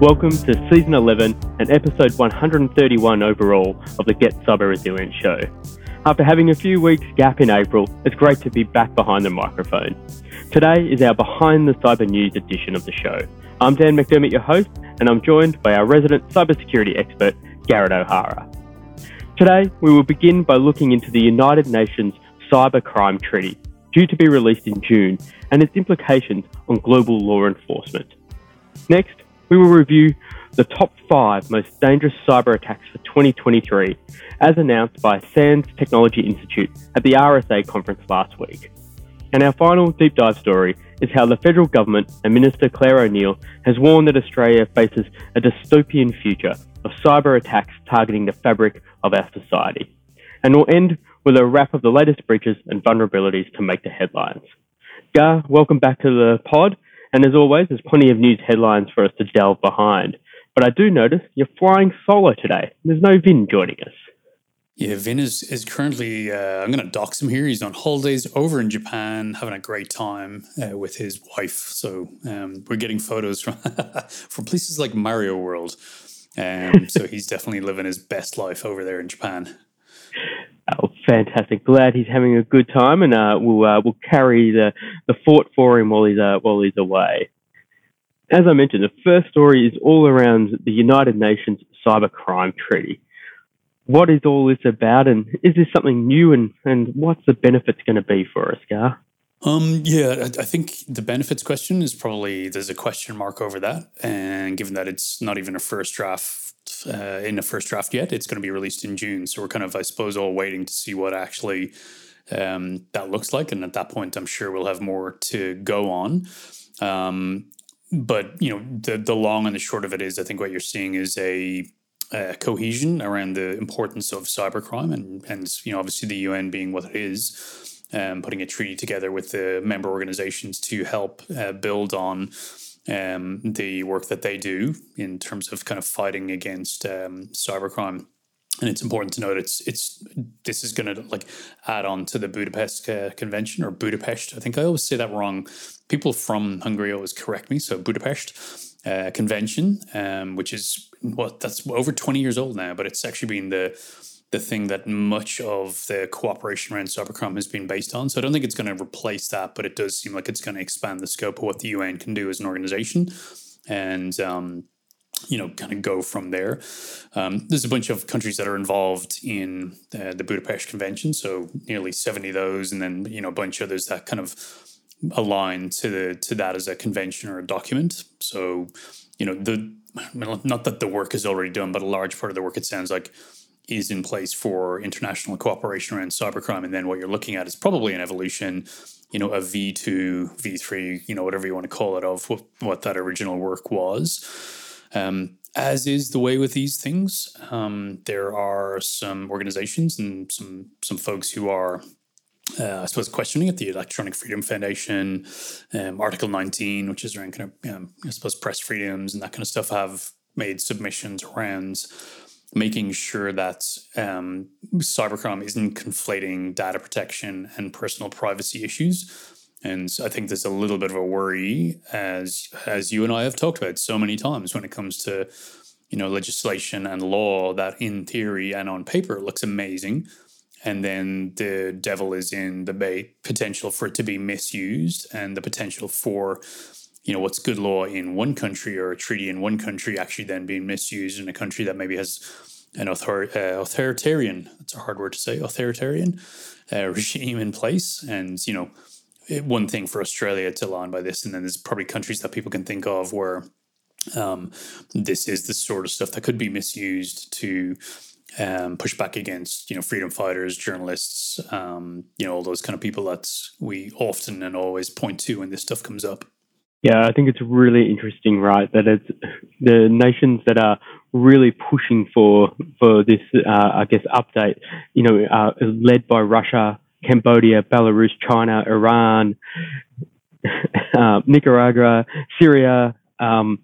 Welcome to season 11 and episode 131 overall of the Get Cyber Resilient show. After having a few weeks gap in April, it's great to be back behind the microphone. Today is our Behind the Cyber News edition of the show. I'm Dan McDermott, your host, and I'm joined by our resident cybersecurity expert, Garrett O'Hara. Today, we will begin by looking into the United Nations Cybercrime Treaty, due to be released in June, and its implications on global law enforcement. Next, we will review the top five most dangerous cyber attacks for 2023, as announced by SANS Technology Institute at the RSA conference last week. And our final deep dive story is how the federal government and Minister Clare O'Neil has warned that Australia faces a dystopian future of cyber attacks targeting the fabric of our society. And we'll end with a wrap of the latest breaches and vulnerabilities to make the headlines. Gar, welcome back to the pod. And as always, there's plenty of news headlines for us to delve behind. But I do notice you're flying solo today. There's no Vin joining us. Yeah, Vin is, is currently, uh, I'm going to dox him here. He's on holidays over in Japan, having a great time uh, with his wife. So um, we're getting photos from, from places like Mario World. Um, so he's definitely living his best life over there in Japan. Oh, fantastic! Glad he's having a good time, and uh, we'll uh, we'll carry the the fort for him while he's uh, while he's away. As I mentioned, the first story is all around the United Nations Cybercrime Treaty. What is all this about, and is this something new, and, and what's the benefits going to be for us, Gar? Um, yeah, I, I think the benefits question is probably there's a question mark over that, and given that it's not even a first draft uh, in the first draft yet. It's going to be released in June, so we're kind of, I suppose, all waiting to see what actually um, that looks like. And at that point, I'm sure we'll have more to go on. Um, but you know, the the long and the short of it is, I think what you're seeing is a cohesion around the importance of cybercrime, and and you know, obviously the UN being what it is, um, putting a treaty together with the member organizations to help uh, build on um, the work that they do in terms of kind of fighting against um, cybercrime. And it's important to note it's it's this is going to like add on to the Budapest uh, Convention or Budapest. I think I always say that wrong. People from Hungary always correct me. So Budapest uh, Convention, um, which is what that's over twenty years old now, but it's actually been the the thing that much of the cooperation around cybercrime has been based on. So I don't think it's going to replace that, but it does seem like it's going to expand the scope of what the UN can do as an organization, and um, you know, kind of go from there. Um, there's a bunch of countries that are involved in uh, the Budapest Convention, so nearly seventy of those, and then you know a bunch of others that kind of align to the to that as a convention or a document. So you know the not that the work is already done, but a large part of the work it sounds like is in place for international cooperation around cybercrime. And then what you're looking at is probably an evolution, you know, a V2, V3, you know, whatever you want to call it, of what, what that original work was. Um, as is the way with these things, um, there are some organizations and some some folks who are uh, I suppose questioning it, the Electronic Freedom Foundation, um, Article 19, which is around kind of, um, I suppose, press freedoms and that kind of stuff, have made submissions around making sure that um, cybercrime isn't conflating data protection and personal privacy issues. And I think there's a little bit of a worry, as as you and I have talked about so many times, when it comes to you know legislation and law that, in theory and on paper, looks amazing, and then the devil is in the bay potential for it to be misused and the potential for you know what's good law in one country or a treaty in one country actually then being misused in a country that maybe has an author, uh, authoritarian that's a hard word to say authoritarian uh, regime in place. And you know one thing for australia to learn by this and then there's probably countries that people can think of where um, this is the sort of stuff that could be misused to um, push back against you know freedom fighters journalists um, you know all those kind of people that we often and always point to when this stuff comes up yeah, I think it's really interesting, right? That it's the nations that are really pushing for for this, uh, I guess, update. You know, uh, led by Russia, Cambodia, Belarus, China, Iran, uh, Nicaragua, Syria. Um,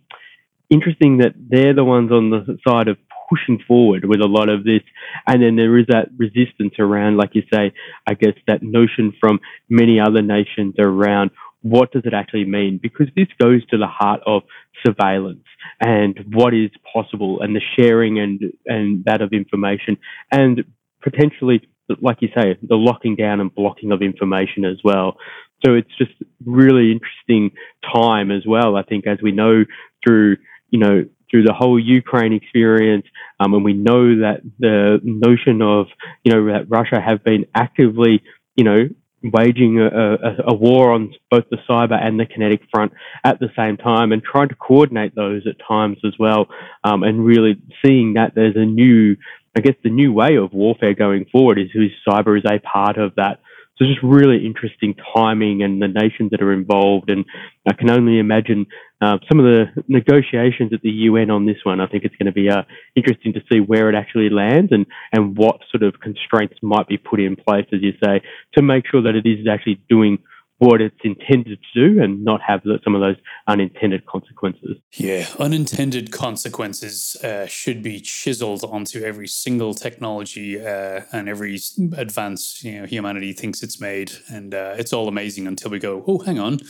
interesting that they're the ones on the side of pushing forward with a lot of this. And then there is that resistance around, like you say, I guess that notion from many other nations around what does it actually mean? Because this goes to the heart of surveillance and what is possible and the sharing and, and that of information and potentially, like you say, the locking down and blocking of information as well. So it's just really interesting time as well. I think as we know through, you know, through the whole Ukraine experience, um, and we know that the notion of, you know, that Russia have been actively, you know, waging a, a, a, war on both the cyber and the kinetic front at the same time and trying to coordinate those at times as well um, and really seeing that there's a new i guess the new way of warfare going forward is whose cyber is a part of that so just really interesting timing and the nations that are involved. And I can only imagine uh, some of the negotiations at the UN on this one. I think it's going to be uh, interesting to see where it actually lands and, and what sort of constraints might be put in place, as you say, to make sure that it is actually doing what it's intended to do and not have some of those unintended consequences. Yeah, unintended consequences uh, should be chiseled onto every single technology uh, and every advance you know humanity thinks it's made, and uh, it's all amazing until we go, oh, hang on.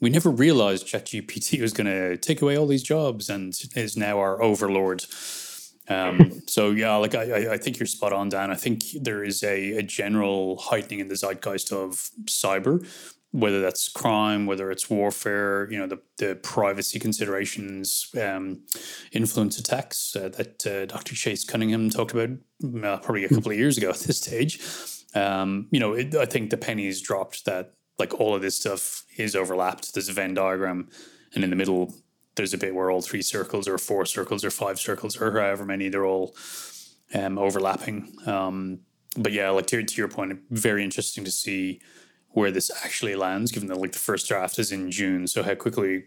We never realized ChatGPT was going to take away all these jobs and is now our overlord. Um, so yeah, like I, I think you're spot on, Dan. I think there is a, a general heightening in the zeitgeist of cyber, whether that's crime, whether it's warfare, you know, the, the privacy considerations, um, influence attacks uh, that uh, Dr. Chase Cunningham talked about uh, probably a hmm. couple of years ago at this stage. Um, you know, it, I think the pennies dropped that like all of this stuff is overlapped. There's a Venn diagram, and in the middle, there's a bit where all three circles or four circles or five circles or however many they're all um, overlapping. Um, but yeah, like to, to your point, very interesting to see where this actually lands, given that like the first draft is in June. So how quickly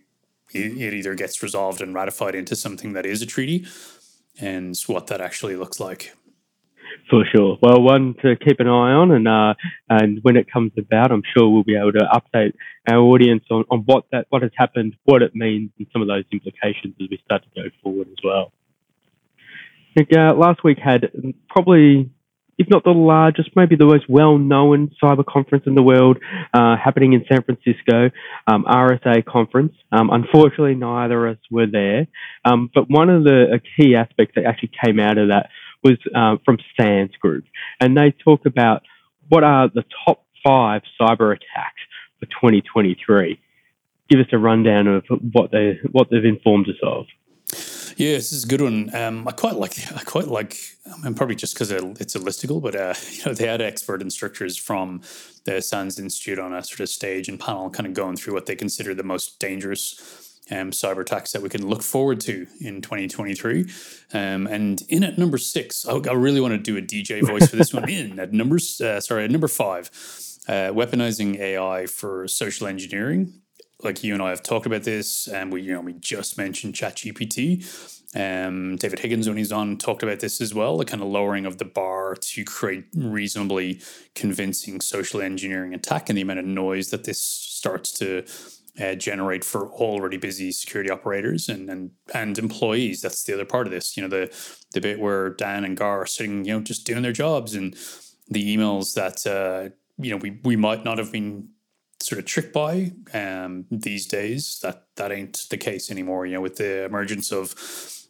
it, it either gets resolved and ratified into something that is a treaty, and what that actually looks like. For sure. Well, one to keep an eye on, and uh, and when it comes about, I'm sure we'll be able to update our audience on, on what that what has happened, what it means, and some of those implications as we start to go forward as well. I think uh, last week had probably if not the largest, maybe the most well-known cyber conference in the world, uh, happening in San Francisco, um, RSA conference. Um, unfortunately, neither of us were there. Um, but one of the key aspects that actually came out of that was uh, from SANS Group, and they talked about what are the top five cyber attacks for 2023. Give us a rundown of what they what they've informed us of. Yeah, this is a good one. Um, I quite like. I quite like. I mean, probably just because it's a listicle, but uh, you know, they had expert instructors from the SANS Institute on a sort of stage and panel, kind of going through what they consider the most dangerous um, cyber attacks that we can look forward to in 2023. Um, and in at number six, I, I, really want to do a DJ voice for this one. In at number, uh, sorry, at number five, uh, weaponizing AI for social engineering like you and I have talked about this, and we you know we just mentioned ChatGPT. Um, David Higgins, when he's on, talked about this as well, the kind of lowering of the bar to create reasonably convincing social engineering attack and the amount of noise that this starts to uh, generate for already busy security operators and, and and employees. That's the other part of this. You know, the the bit where Dan and Gar are sitting, you know, just doing their jobs and the emails that uh, you know we we might not have been sort of tricked by um, these days. That that ain't the case anymore. You know, with the emergence of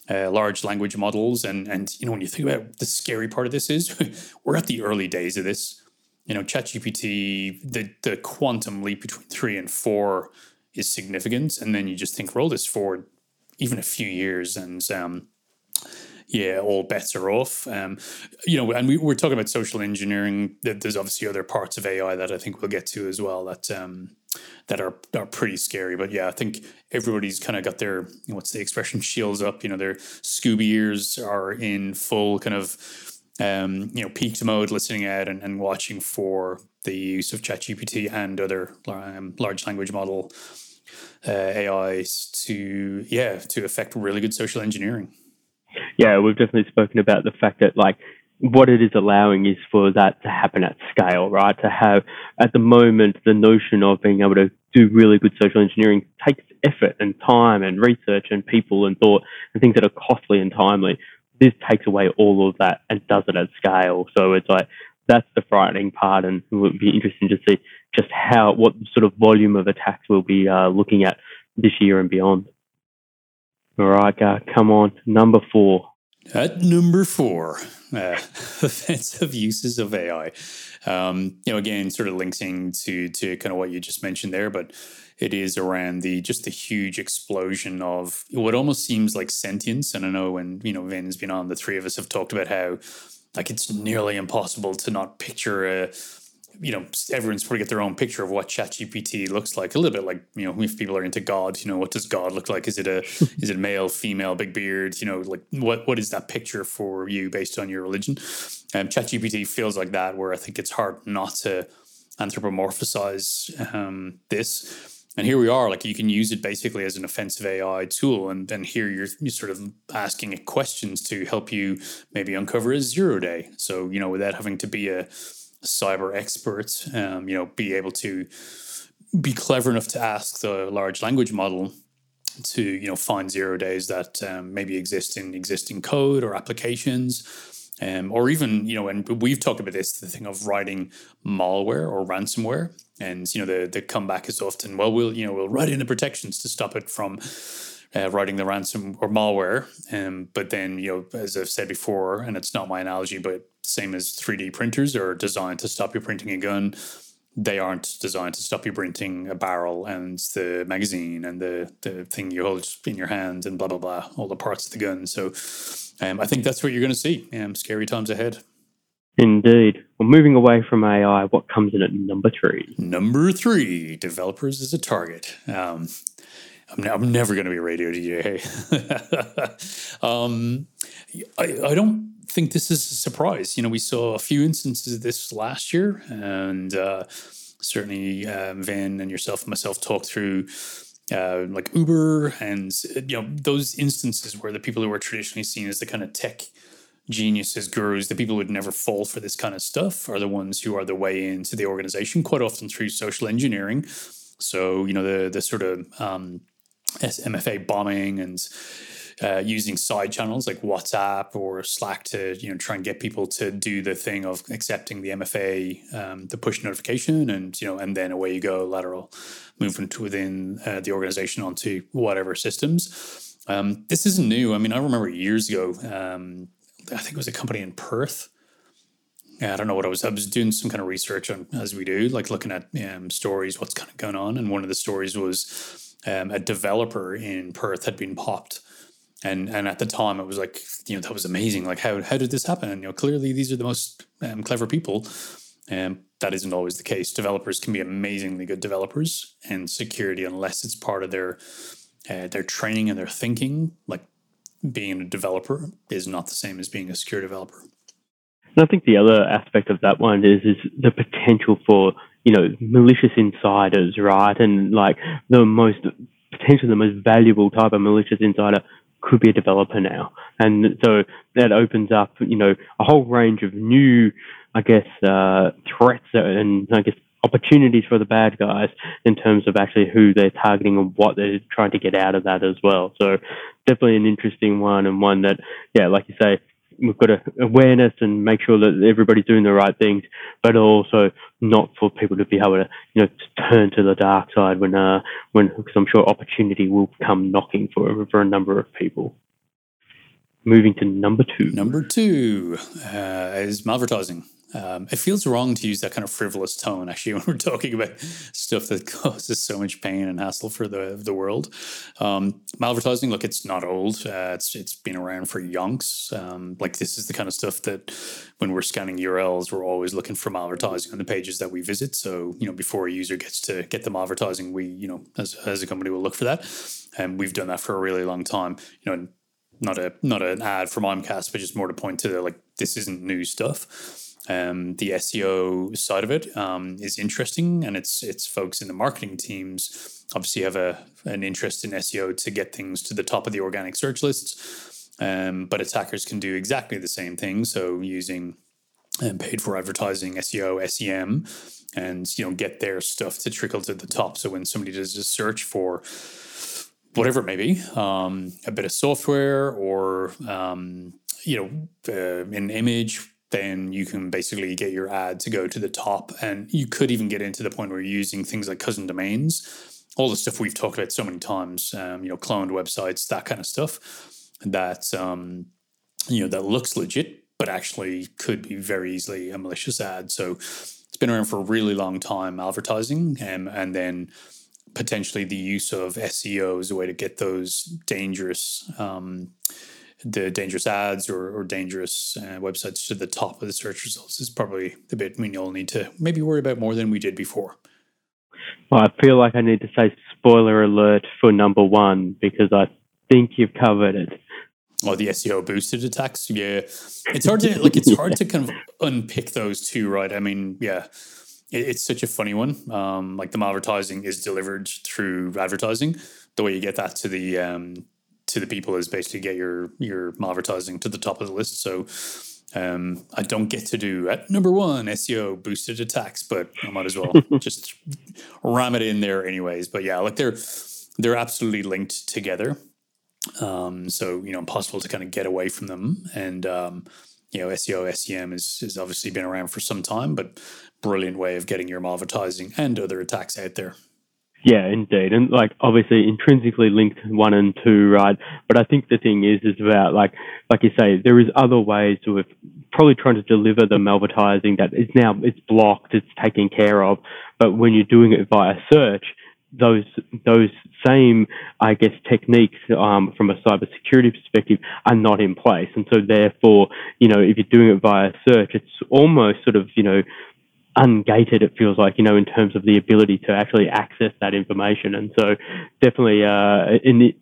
uh, large language models, and and you know, when you think about the scary part of this is, we're at the early days of this. You know, ChatGPT, the the quantum leap between three and four is significant, and then you just think roll this forward even a few years, and um, yeah, all bets are off. Um, you know, and we, we're talking about social engineering. There's obviously other parts of AI that I think we'll get to as well that um, that are are pretty scary. But yeah, I think everybody's kind of got their what's the expression shields up. You know, their Scooby ears are in full kind of um, you know peaked mode, listening out and, and watching for the use of ChatGPT and other um, large language model uh, AIs to yeah to affect really good social engineering yeah, we've definitely spoken about the fact that like what it is allowing is for that to happen at scale, right? To have at the moment the notion of being able to do really good social engineering takes effort and time and research and people and thought and things that are costly and timely. This takes away all of that and does it at scale. So it's like that's the frightening part, and it would be interesting to see just how what sort of volume of attacks we'll be uh, looking at this year and beyond. Uh, come on, number four. At number four, uh, offensive uses of AI. Um, you know, again, sort of linking to to kind of what you just mentioned there, but it is around the just the huge explosion of what almost seems like sentience. And I know when you know Vin's been on, the three of us have talked about how like it's nearly impossible to not picture a you know, everyone's probably get their own picture of what ChatGPT looks like. A little bit like, you know, if people are into God, you know, what does God look like? Is it a is it male, female, big beard? You know, like what what is that picture for you based on your religion? Um, ChatGPT feels like that, where I think it's hard not to anthropomorphize um, this. And here we are, like you can use it basically as an offensive AI tool. And then here you're, you're sort of asking it questions to help you maybe uncover a zero day. So, you know, without having to be a cyber expert, um, you know, be able to be clever enough to ask the large language model to, you know, find zero days that um, maybe exist in existing code or applications. Um, or even, you know, and we've talked about this, the thing of writing malware or ransomware. And, you know, the, the comeback is often, well, we'll, you know, we'll write in the protections to stop it from uh, writing the ransom or malware. Um, but then, you know, as I've said before, and it's not my analogy, but same as 3D printers are designed to stop you printing a gun. They aren't designed to stop you printing a barrel and the magazine and the, the thing you hold in your hand and blah, blah, blah, all the parts of the gun. So um, I think that's what you're going to see. Um, scary times ahead. Indeed. Well, moving away from AI, what comes in at number three? Number three, developers as a target. Um, I'm, I'm never going to be a radio DJ. um, I, I don't think this is a surprise. You know, we saw a few instances of this last year, and uh, certainly uh, Van and yourself and myself talked through uh, like Uber and you know those instances where the people who are traditionally seen as the kind of tech geniuses, gurus, the people who would never fall for this kind of stuff are the ones who are the way into the organization, quite often through social engineering. So you know the the sort of um, MFA bombing and uh, using side channels like WhatsApp or Slack to you know try and get people to do the thing of accepting the MFA, um, the push notification, and you know, and then away you go, lateral movement within uh, the organization onto whatever systems. Um, this isn't new. I mean, I remember years ago. Um, I think it was a company in Perth. I don't know what I was. I was doing some kind of research on as we do, like looking at um, stories, what's kind of going on, and one of the stories was um, a developer in Perth had been popped and and at the time it was like you know that was amazing. Like how how did this happen? And you know clearly these are the most um, clever people. And um, that isn't always the case. Developers can be amazingly good developers and security unless it's part of their uh, their training and their thinking like being a developer is not the same as being a secure developer. And i think the other aspect of that one is is the potential for you know malicious insiders right? And like the most potentially the most valuable type of malicious insider could be a developer now. And so that opens up, you know, a whole range of new, I guess, uh, threats and I guess opportunities for the bad guys in terms of actually who they're targeting and what they're trying to get out of that as well. So definitely an interesting one and one that, yeah, like you say, we've got a awareness and make sure that everybody's doing the right things, but also not for people to be able to, you know, to turn to the dark side when, uh, when, because I'm sure opportunity will come knocking for, for a number of people. Moving to number two. Number two uh, is malvertising. Um, it feels wrong to use that kind of frivolous tone, actually, when we're talking about stuff that causes so much pain and hassle for the the world. Um, malvertising, look, it's not old. Uh, it's it's been around for yonks. Um, like this is the kind of stuff that when we're scanning URLs, we're always looking for malvertising on the pages that we visit. So you know, before a user gets to get the malvertising, we you know, as as a company, will look for that, and we've done that for a really long time. You know, not a not an ad for Mimecast, but just more to point to like this isn't new stuff um, the SEO side of it um, is interesting, and it's it's folks in the marketing teams obviously have a an interest in SEO to get things to the top of the organic search lists. Um, but attackers can do exactly the same thing. So using um, paid for advertising, SEO, SEM, and you know get their stuff to trickle to the top. So when somebody does a search for whatever it may be, um, a bit of software or um, you know uh, an image then you can basically get your ad to go to the top. And you could even get into the point where you're using things like cousin domains, all the stuff we've talked about so many times, um, you know, cloned websites, that kind of stuff that, um, you know, that looks legit, but actually could be very easily a malicious ad. So it's been around for a really long time, advertising, um, and then potentially the use of SEO as a way to get those dangerous um, the dangerous ads or, or dangerous uh, websites to the top of the search results is probably the bit we all need to maybe worry about more than we did before. Well, I feel like I need to say spoiler alert for number one because I think you've covered it. Oh, the SEO boosted attacks. Yeah, it's hard to like. It's hard to kind of unpick those two, right? I mean, yeah, it, it's such a funny one. Um, like the advertising is delivered through advertising. The way you get that to the um, to the people is basically get your your advertising to the top of the list. So um, I don't get to do at number one SEO boosted attacks, but I might as well just ram it in there anyways. But yeah, like they're they're absolutely linked together. Um, so you know, impossible to kind of get away from them. And um, you know, SEO SEM is has obviously been around for some time, but brilliant way of getting your advertising and other attacks out there. Yeah, indeed, and like obviously intrinsically linked one and two, right? But I think the thing is, is about like, like you say, there is other ways of probably trying to deliver the malvertising that is now it's blocked, it's taken care of. But when you're doing it via search, those those same, I guess, techniques um, from a cybersecurity perspective are not in place, and so therefore, you know, if you're doing it via search, it's almost sort of, you know ungated it feels like you know in terms of the ability to actually access that information. And so definitely uh, in the,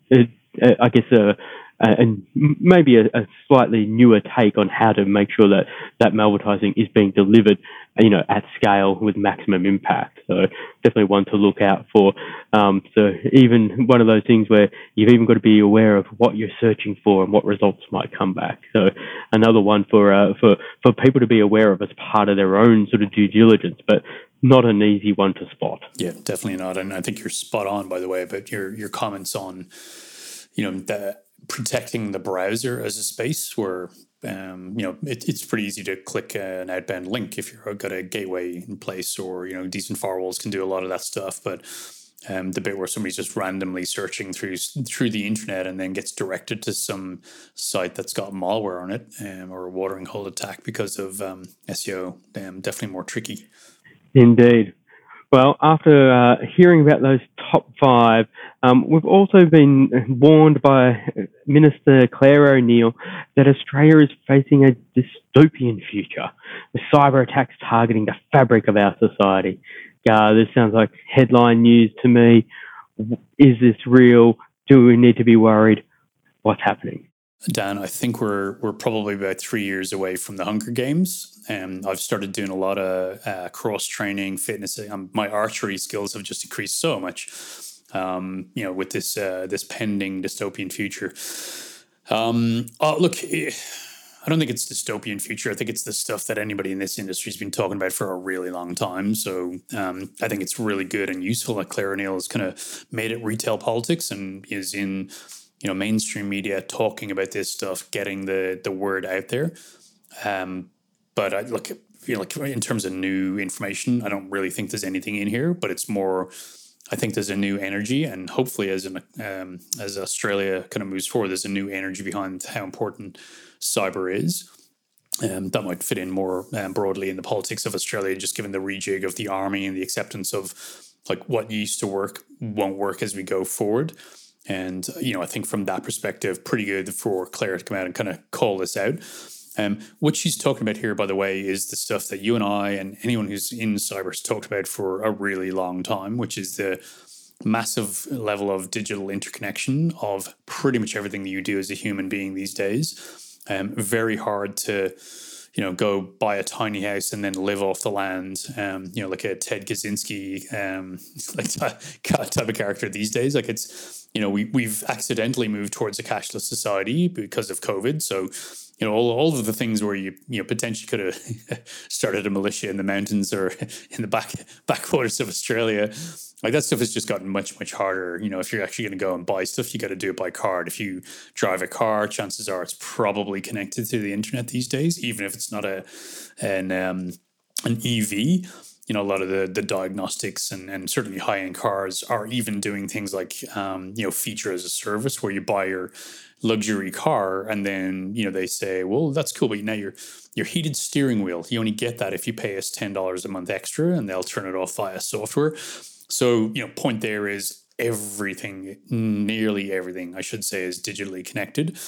uh, I guess uh, uh, and maybe a, a, slightly newer take on how to make sure that that malvertising is being delivered, you know, at scale with maximum impact. So definitely one to look out for. Um, so even one of those things where you've even got to be aware of what you're searching for and what results might come back. So another one for uh, for for people to be aware of as part of their own sort of due diligence, but not an easy one to spot. Yeah, definitely not. And I think you're spot on, by the way, But your your comments on, you know, the protecting the browser as a space where um, you know it, it's pretty easy to click an outbound link if you've got a gateway in place or you know decent firewalls can do a lot of that stuff but um, the bit where somebody's just randomly searching through through the internet and then gets directed to some site that's got malware on it um, or a watering hole attack because of um, SEO, um, definitely more tricky. Indeed. Well, after uh, hearing about those top five, um, we've also been warned by Minister Clare O'Neil that Australia is facing a dystopian future, with cyber attacks targeting the fabric of our society. Uh, this sounds like headline news to me. Is this real? Do we need to be worried? What's happening? Dan, I think we're we're probably about three years away from the Hunger Games. And um, I've started doing a lot of uh, cross training, fitness. Um, my archery skills have just increased so much. Um, you know, with this uh, this pending dystopian future. Um, oh, look, eh, I don't think it's dystopian future. I think it's the stuff that anybody in this industry has been talking about for a really long time. So um, I think it's really good and useful that Clare O'Neil has kind of made it retail politics and is in you know mainstream media talking about this stuff, getting the the word out there. Um, but I look, you know, like in terms of new information, I don't really think there's anything in here. But it's more, I think there's a new energy, and hopefully, as an um, as Australia kind of moves forward, there's a new energy behind how important cyber is. Um, that might fit in more um, broadly in the politics of Australia, just given the rejig of the army and the acceptance of like what used to work won't work as we go forward. And, you know, I think from that perspective, pretty good for Clare to come out and kind of call this out. Um, what she's talking about here, by the way, is the stuff that you and I and anyone who's in cyber has talked about for a really long time, which is the massive level of digital interconnection of pretty much everything that you do as a human being these days. Um, very hard to you know, go buy a tiny house and then live off the land. Um, you know, like a Ted Kaczynski, um, like type of character these days. Like it's, you know, we we've accidentally moved towards a cashless society because of COVID. So, you know, all, all of the things where you you know potentially could have started a militia in the mountains or in the back backwaters of Australia like that stuff has just gotten much much harder. You know if you're actually going to go and buy stuff you got to do it by card. If you drive a car chances are it's probably connected to the internet these days even if it's not a an um, an ev you know a lot of the the diagnostics and, and certainly high end cars are even doing things like um, you know feature as a service where you buy your luxury car and then you know they say well that's cool but now your your heated steering wheel you only get that if you pay us $10 a month extra and they'll turn it off via software so, you know, point there is everything, nearly everything, I should say, is digitally connected.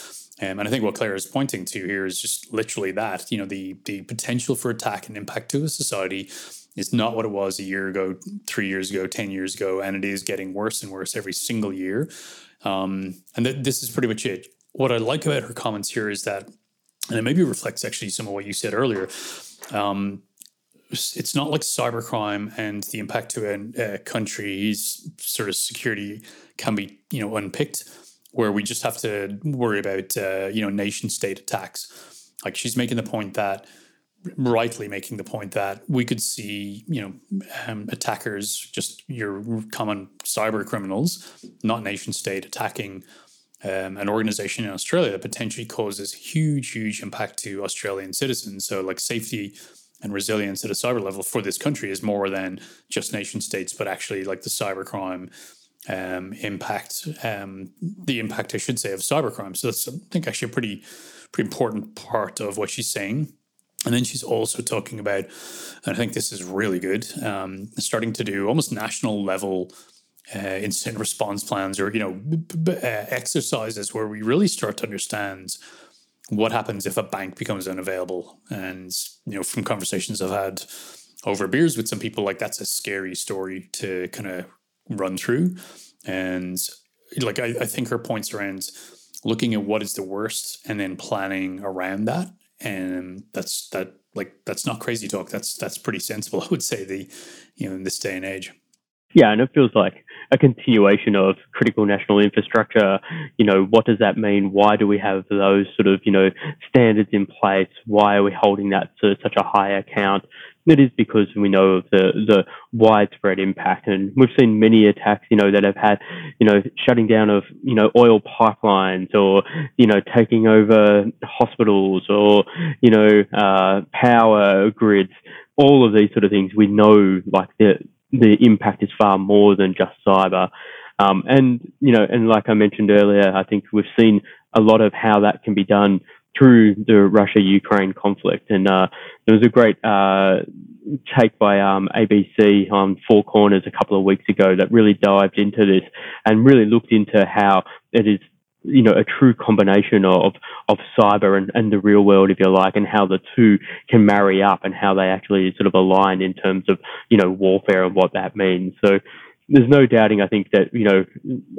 Um, and I think what Clare is pointing to here is just literally that. You know, the the potential for attack and impact to a society is not what it was a year ago, three years ago, ten years ago, and it is getting worse and worse every single year. Um, and th- this is pretty much it. What I like about her comments here is that, and it maybe reflects actually some of what you said earlier. Um, it's not like cybercrime and the impact to a, a country's sort of security can be you know unpicked where we just have to worry about uh, you know nation state attacks like she's making the point that rightly making the point that we could see you know um, attackers just your common cyber criminals not nation state attacking um, an organization in australia that potentially causes huge huge impact to australian citizens so like safety and resilience at a cyber level for this country is more than just nation states, but actually like the cybercrime um, impact, um, the impact, I should say, of cybercrime. So that's, I think, actually a pretty, pretty important part of what she's saying. And then she's also talking about, and I think this is really good, um, starting to do almost national level uh, incident response plans or you know b- b- uh, exercises where we really start to understand what happens if a bank becomes unavailable? And you know, from conversations I've had over beers with some people, like that's a scary story to kind of run through. And like I, I think her points around looking at what is the worst and then planning around that. And that's that like that's not crazy talk. That's that's pretty sensible, I would say, the you know, in this day and age. Yeah, and it feels like a continuation of critical national infrastructure. You know, what does that mean? Why do we have those sort of, you know, standards in place? Why are we holding that to such a high account? It is because we know of the, the widespread impact and we've seen many attacks, you know, that have had, you know, shutting down of, you know, oil pipelines or, you know, taking over hospitals or, you know, uh, power grids all of these sort of things, we know like the the impact is far more than just cyber. Um, and you know, and like I mentioned earlier, I think we've seen a lot of how that can be done through the Russia-Ukraine conflict. And uh, there was a great uh, take by um, ABC on Four Corners a couple of weeks ago that really dived into this and really looked into how it is you know, a true combination of, of cyber and, and the real world, if you like, and how the two can marry up and how they actually sort of align in terms of, you know, warfare and what that means. So there's no doubting, I think, that, you know,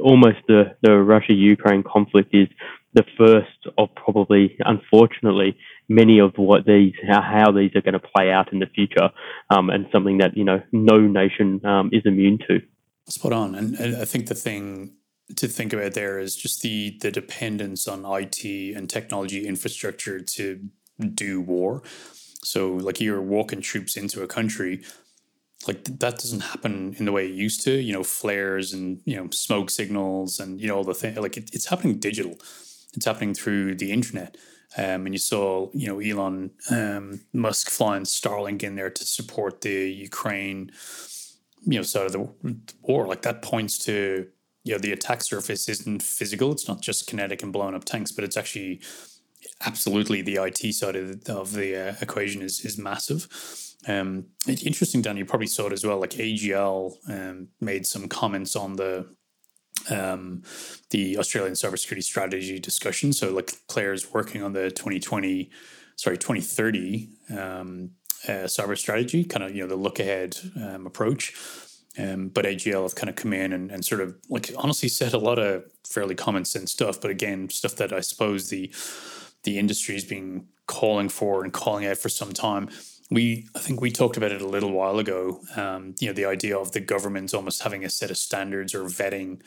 almost the, the Russia Ukraine conflict is the first of probably, unfortunately, many of what these, how, how these are going to play out in the future, um, and something that, you know, no nation um, is immune to. Spot on. And, and I think the thing to think about there is just the the dependence on IT and technology infrastructure to do war. So like you're walking troops into a country, like that doesn't happen in the way it used to. You know, flares and you know smoke signals and you know all the thing. Like it, it's happening digital. It's happening through the internet. Um, and you saw, you know, Elon um, Musk flying Starlink in there to support the Ukraine, you know, side of the war. Like that points to you know the attack surface isn't physical it's not just kinetic and blowing up tanks but it's actually absolutely the IT side of the, of the uh, equation is is massive. Um, interesting, Dan. You probably saw it as well. Like AGL um, made some comments on the um, the Australian cybersecurity strategy discussion. So, like players working on the twenty twenty, sorry, twenty thirty um, uh, cyber strategy, kind of you know the look ahead um, approach. Um, but AGL have kind of come in and, and sort of like honestly said a lot of fairly common sense stuff, but again, stuff that I suppose the the industry has been calling for and calling out for some time. We I think we talked about it a little while ago. Um, you know, the idea of the government almost having a set of standards or vetting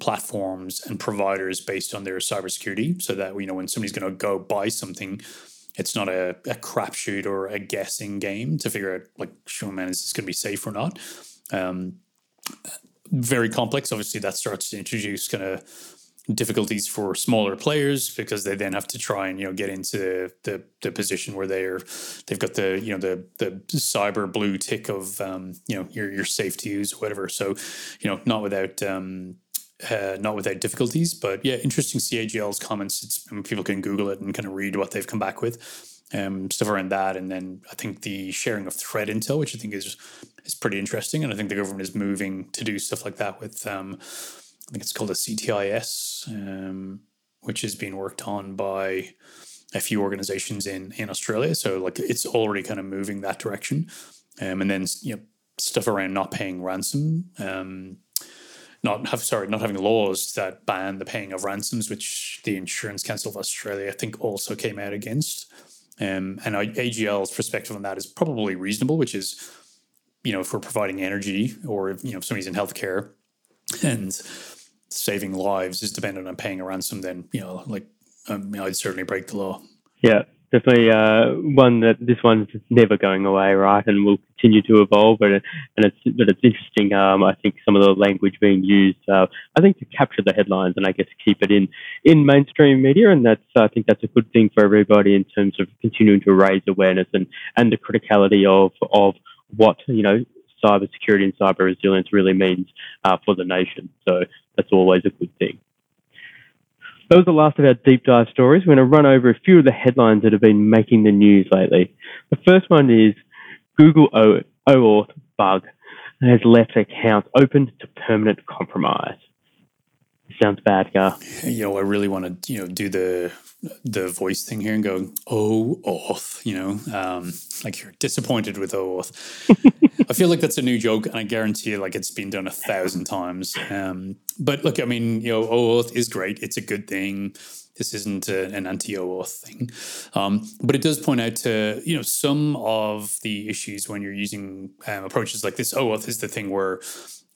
platforms and providers based on their cybersecurity, so that you know when somebody's going to go buy something, it's not a, a crapshoot or a guessing game to figure out like, sure, man, is this going to be safe or not? Um, very complex. Obviously, that starts to introduce kind of difficulties for smaller players because they then have to try and you know get into the the position where they're they've got the you know the the cyber blue tick of um, you know you're you're safe to use whatever. So you know not without um, uh, not without difficulties, but yeah, interesting. CAGL's comments. It's I mean, people can Google it and kind of read what they've come back with, um, stuff around that, and then I think the sharing of threat intel, which I think is is pretty interesting, and I think the government is moving to do stuff like that with. Um, I think it's called a CTIS, um, which is being worked on by a few organizations in in Australia. So like it's already kind of moving that direction. Um, and then you know stuff around not paying ransom, um, not have sorry, not having laws that ban the paying of ransoms, which the Insurance Council of Australia I think also came out against. Um, and AGL's perspective on that is probably reasonable, which is, you know, if we're providing energy or if, you know if somebody's in healthcare and saving lives is dependent on paying a ransom, then you know, like um, I'd certainly break the law. Yeah, definitely uh, one that this one's never going away, right, and will continue to evolve. But and it's but it's interesting. Um, I think some of the language being used, uh, I think, to capture the headlines and I guess keep it in in mainstream media, and that's I think that's a good thing for everybody in terms of continuing to raise awareness and and the criticality of of what you know cybersecurity and cyber resilience really means uh, for the nation. So that's always a good thing. That was the last of our deep dive stories. We're going to run over a few of the headlines that have been making the news lately. The first one is Google OAuth bug has left accounts open to permanent compromise. Sounds bad, Gar. You know, I really want to, you know, do the the voice thing here and go, oh, oath, you know, um, like you're disappointed with oath. I feel like that's a new joke, and I guarantee you, like it's been done a thousand times. Um, but look, I mean, you know, oath is great; it's a good thing. This isn't a, an anti-OAuth thing, um, but it does point out to you know some of the issues when you're using um, approaches like this. OAuth is the thing where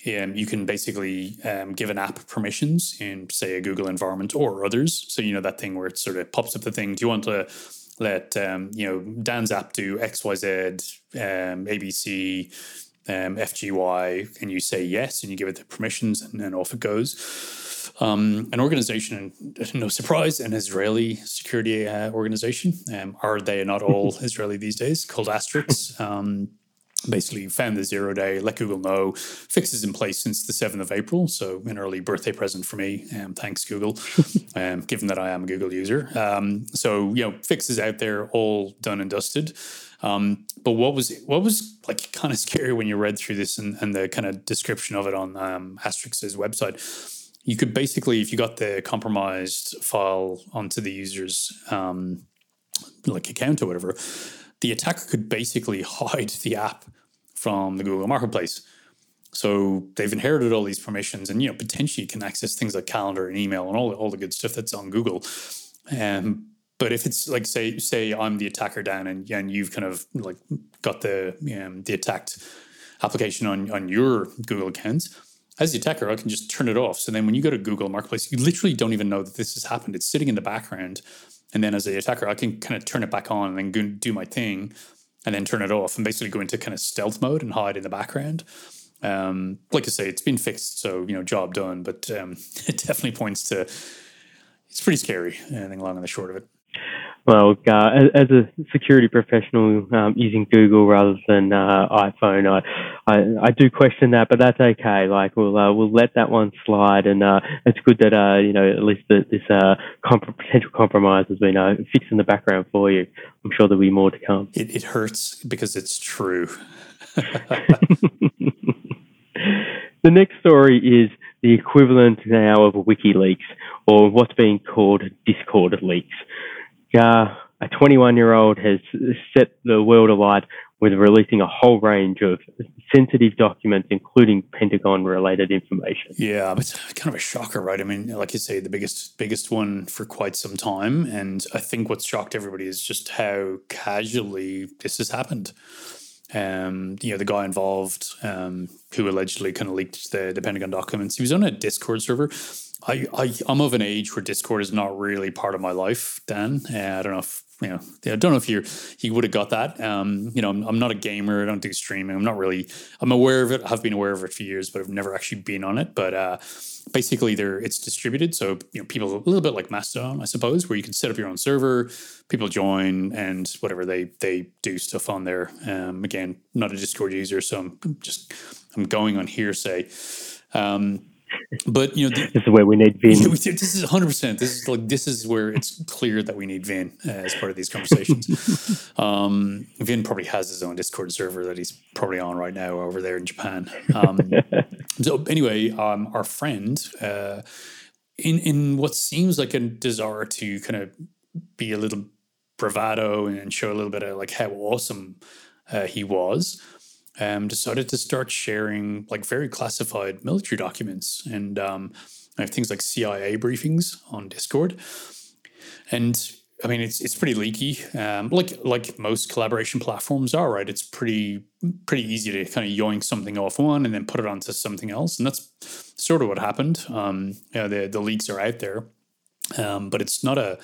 um, you can basically um, give an app permissions in, say, a Google environment or others. So, you know, that thing where it sort of pops up the thing. Do you want to let, um, you know, Dan's app do X, Y, Z, um, ABC, um, FGY, and you say yes, and you give it the permissions, and then off it goes. Um, an organization, no surprise, an Israeli security uh, organization. Um, are they not all Israeli these days? Called Astrix. Basically found the zero day, let Google know. Fixes in place since the 7th of April. So, an early birthday present for me. Um, thanks, Google, um, given that I am a Google user. Um, so, you know, fixes out there, all done and dusted. Um, but what was what was like kind of scary when you read through this and, and the kind of description of it on um, Astrix's website? You could basically, if you got the compromised file onto the user's um, like account or whatever, the attacker could basically hide the app from the Google Marketplace. So they've inherited all these permissions, and you know potentially can access things like calendar and email and all all the good stuff that's on Google. Um, but if it's like say say I'm the attacker Dan and and you've kind of like got the um, the attacked application on on your Google account, as the attacker, I can just turn it off. So then when you go to Google Marketplace, you literally don't even know that this has happened. It's sitting in the background and then as the attacker, I can kind of turn it back on and then do my thing and then turn it off and basically go into kind of stealth mode and hide in the background. Um, like I say, it's been fixed, so you know, job done. But um, it definitely points to it's pretty scary. Anything long and the short of it. Well, uh, as, a security professional um, using Google rather than uh, iPhone, I, I, I do question that, but that's okay. Like we'll uh, we'll let that one slide, and uh, it's good that uh, you know at least the, this uh, comp- potential compromise has been fixed in the background for you. I'm sure there'll be more to come. It, it hurts because it's true. the next story is the equivalent now of WikiLeaks, or what's being called Discord leaks. Uh, a 21 year old has set the world alight with releasing a whole range of sensitive documents, including Pentagon related information. Yeah, it's kind of a shocker, right? I mean, like you say, the biggest biggest one for quite some time. And I think what's shocked everybody is just how casually this has happened. Um, you know, the guy involved um, who allegedly kind of leaked the, the Pentagon documents, he was on a Discord server I, I I'm of an age where Discord is not really part of my life. Dan, uh, I don't know if you know, I don't know if you you would have got that. Um, you know, I'm, I'm, not a gamer. I don't do streaming. I'm not really. I'm aware of it. I've been aware of it for years, but I've never actually been on it. But uh, basically, there it's distributed. So you know, people a little bit like Mastodon, I suppose, where you can set up your own server. People join and whatever they they do stuff on there. Um, again, not a Discord user, so I'm just I'm going on hearsay. Um, but you know, the, this is where we need Vin. this is 100. percent This is like this is where it's clear that we need Vin uh, as part of these conversations. um, Vin probably has his own Discord server that he's probably on right now over there in Japan. Um, so anyway, um, our friend, uh, in in what seems like a desire to kind of be a little bravado and show a little bit of like how awesome uh, he was um, decided to start sharing like very classified military documents and um, I have things like CIA briefings on Discord. And I mean, it's it's pretty leaky, um, like like most collaboration platforms are, right? It's pretty pretty easy to kind of yoink something off one and then put it onto something else, and that's sort of what happened. Um, you know, the the leaks are out there, um, but it's not a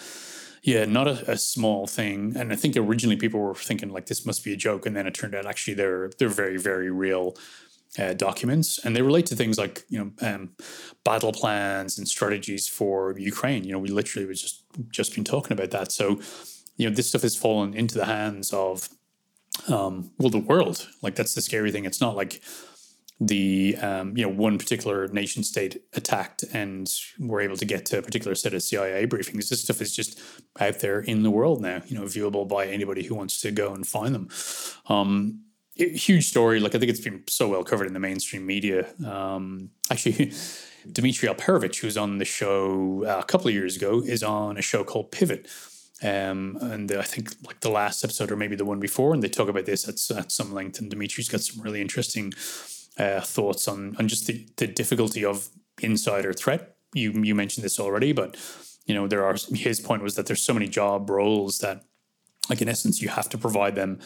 yeah, not a, a, small thing. And I think originally people were thinking like this must be a joke, and then it turned out actually they're they're very very real uh, documents, and they relate to things like you know um, battle plans and strategies for Ukraine. You know, we literally was just just been talking about that. So you know, this stuff has fallen into the hands of um, well the world. Like that's the scary thing. It's not like the um, you know one particular nation state attacked and we're able to get to a particular set of CIA briefings. This stuff is just out there in the world now, you know, viewable by anybody who wants to go and find them. Um, huge story. Like I think it's been so well covered in the mainstream media. Um, actually, Dmitri Alperovitch, who's on the show uh, a couple of years ago, is on a show called Pivot. Um, and I think like the last episode or maybe the one before, and they talk about this at, at some length. And Dmitri's got some really interesting uh, thoughts on on just the, the difficulty of insider threat. You you mentioned this already, but you know there are his point was that there's so many job roles that like in essence you have to provide them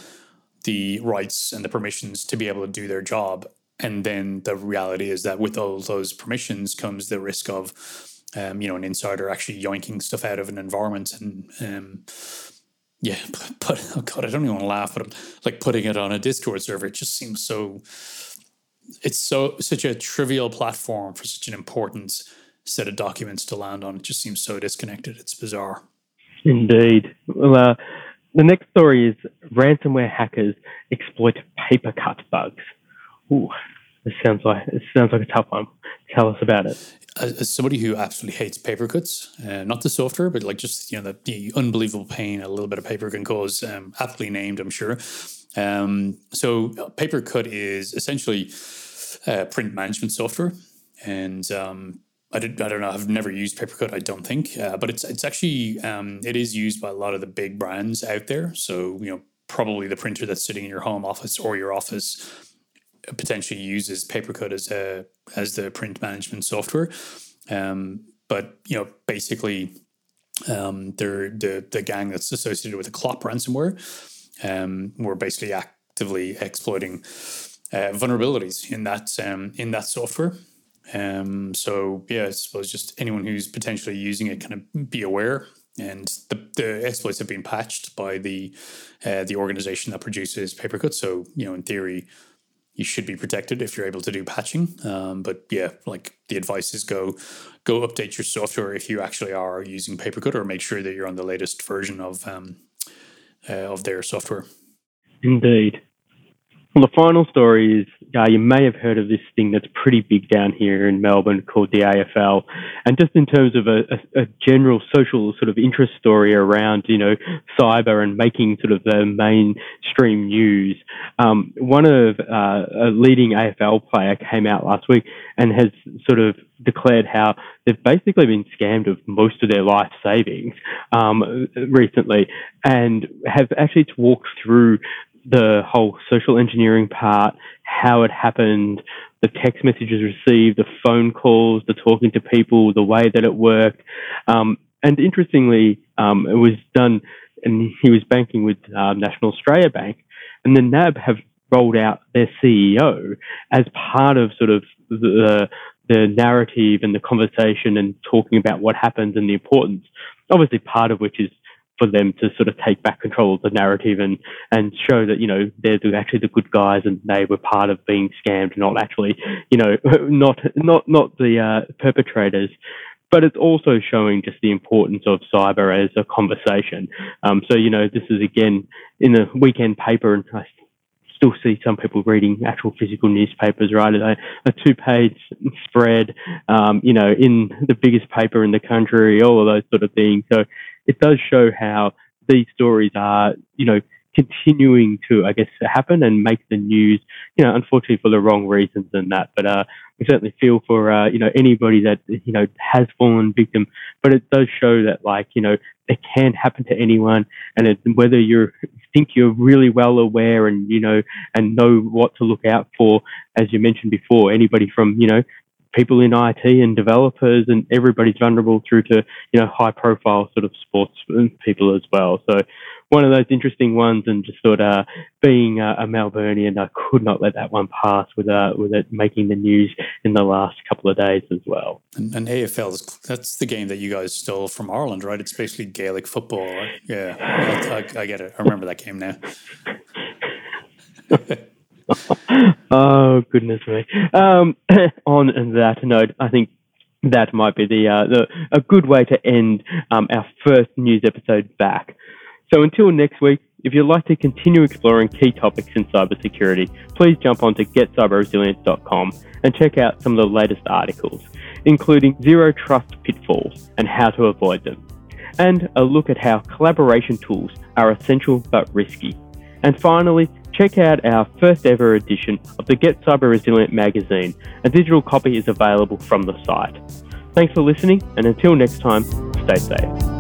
the rights and the permissions to be able to do their job and then the reality is that with all those permissions comes the risk of um, you know an insider actually yoinking stuff out of an environment and um, yeah but, but oh god i don't even want to laugh but I'm, like putting it on a discord server it just seems so it's so such a trivial platform for such an important set of documents to land on. It just seems so disconnected. It's bizarre. Indeed. Well, uh, the next story is ransomware hackers exploit Papercut bugs. Ooh, this sounds like it sounds like a tough one. Tell us about it. As somebody who absolutely hates paper cuts, uh, not the software, but like just you know the, the, unbelievable pain a little bit of paper can cause, um, aptly named, I'm sure. Um, so Papercut is essentially uh, print management software, and um, I, did, I don't know. I've never used Papercut. I don't think, uh, but it's it's actually um, it is used by a lot of the big brands out there. So you know, probably the printer that's sitting in your home office or your office potentially uses Papercut as a as the print management software. Um, but you know, basically, um, they're the the gang that's associated with the Clop ransomware. Um, we're basically actively exploiting uh, vulnerabilities in that um, in that software. Um, so yeah, I suppose just anyone who's potentially using it kind of be aware. And the, the exploits have been patched by the uh, the organization that produces Papercut. So you know, in theory, you should be protected if you're able to do patching. Um, but yeah, like the advice is go go update your software if you actually are using Papercut, or make sure that you're on the latest version of um, uh, of their software. Indeed. Well, the final story is uh, you may have heard of this thing that's pretty big down here in Melbourne called the AFL. And just in terms of a, a, a, general social sort of interest story around, you know, cyber and making sort of the mainstream news, um, one of uh, a leading AFL player came out last week and has sort of declared how they've basically been scammed of most of their life savings um, recently and have actually walked through the whole social engineering part, how it happened, the text messages received, the phone calls, the talking to people, the way that it worked. Um, and interestingly, um, it was done, and he was banking with uh, National Australia Bank, and the NAB have rolled out their CEO as part of sort of the the narrative and the conversation and talking about what happens and the importance. Obviously, part of which is for them to sort of take back control of the narrative and and show that you know they're actually the good guys and they were part of being scammed, not actually you know not not not the uh, perpetrators. But it's also showing just the importance of cyber as a conversation. Um, so you know this is again in the weekend paper, and I still see some people reading actual physical newspapers, right? A, a two-page spread, um, you know, in the biggest paper in the country, all of those sort of things. So it does show how these stories are, you know, continuing to, I guess, happen and make the news, you know, unfortunately for the wrong reasons and that. But uh, we certainly feel for, uh, you know, anybody that, you know, has fallen victim. But it does show that, like, you know, it can happen to anyone. And it, whether you think you're really well aware and, you know, and know what to look out for, as you mentioned before, anybody from, you know, people in IT and developers and everybody's vulnerable through to, you know, high profile sort of sports people as well. So one of those interesting ones and just thought, uh, being a, a Melburnian, I could not let that one pass with, uh, with it making the news in the last couple of days as well. And, and AFL, that's the game that you guys stole from Ireland, right? It's basically Gaelic football. Right? Yeah, I, I get it. I remember that game now. oh goodness me! Um, on that note, I think that might be the, uh, the a good way to end um, our first news episode back. So until next week, if you'd like to continue exploring key topics in cybersecurity, please jump on onto getcyberresilient.com and check out some of the latest articles, including zero trust pitfalls and how to avoid them, and a look at how collaboration tools are essential but risky. And finally, check out our first ever edition of the Get Cyber Resilient magazine. A digital copy is available from the site. Thanks for listening, and until next time, stay safe.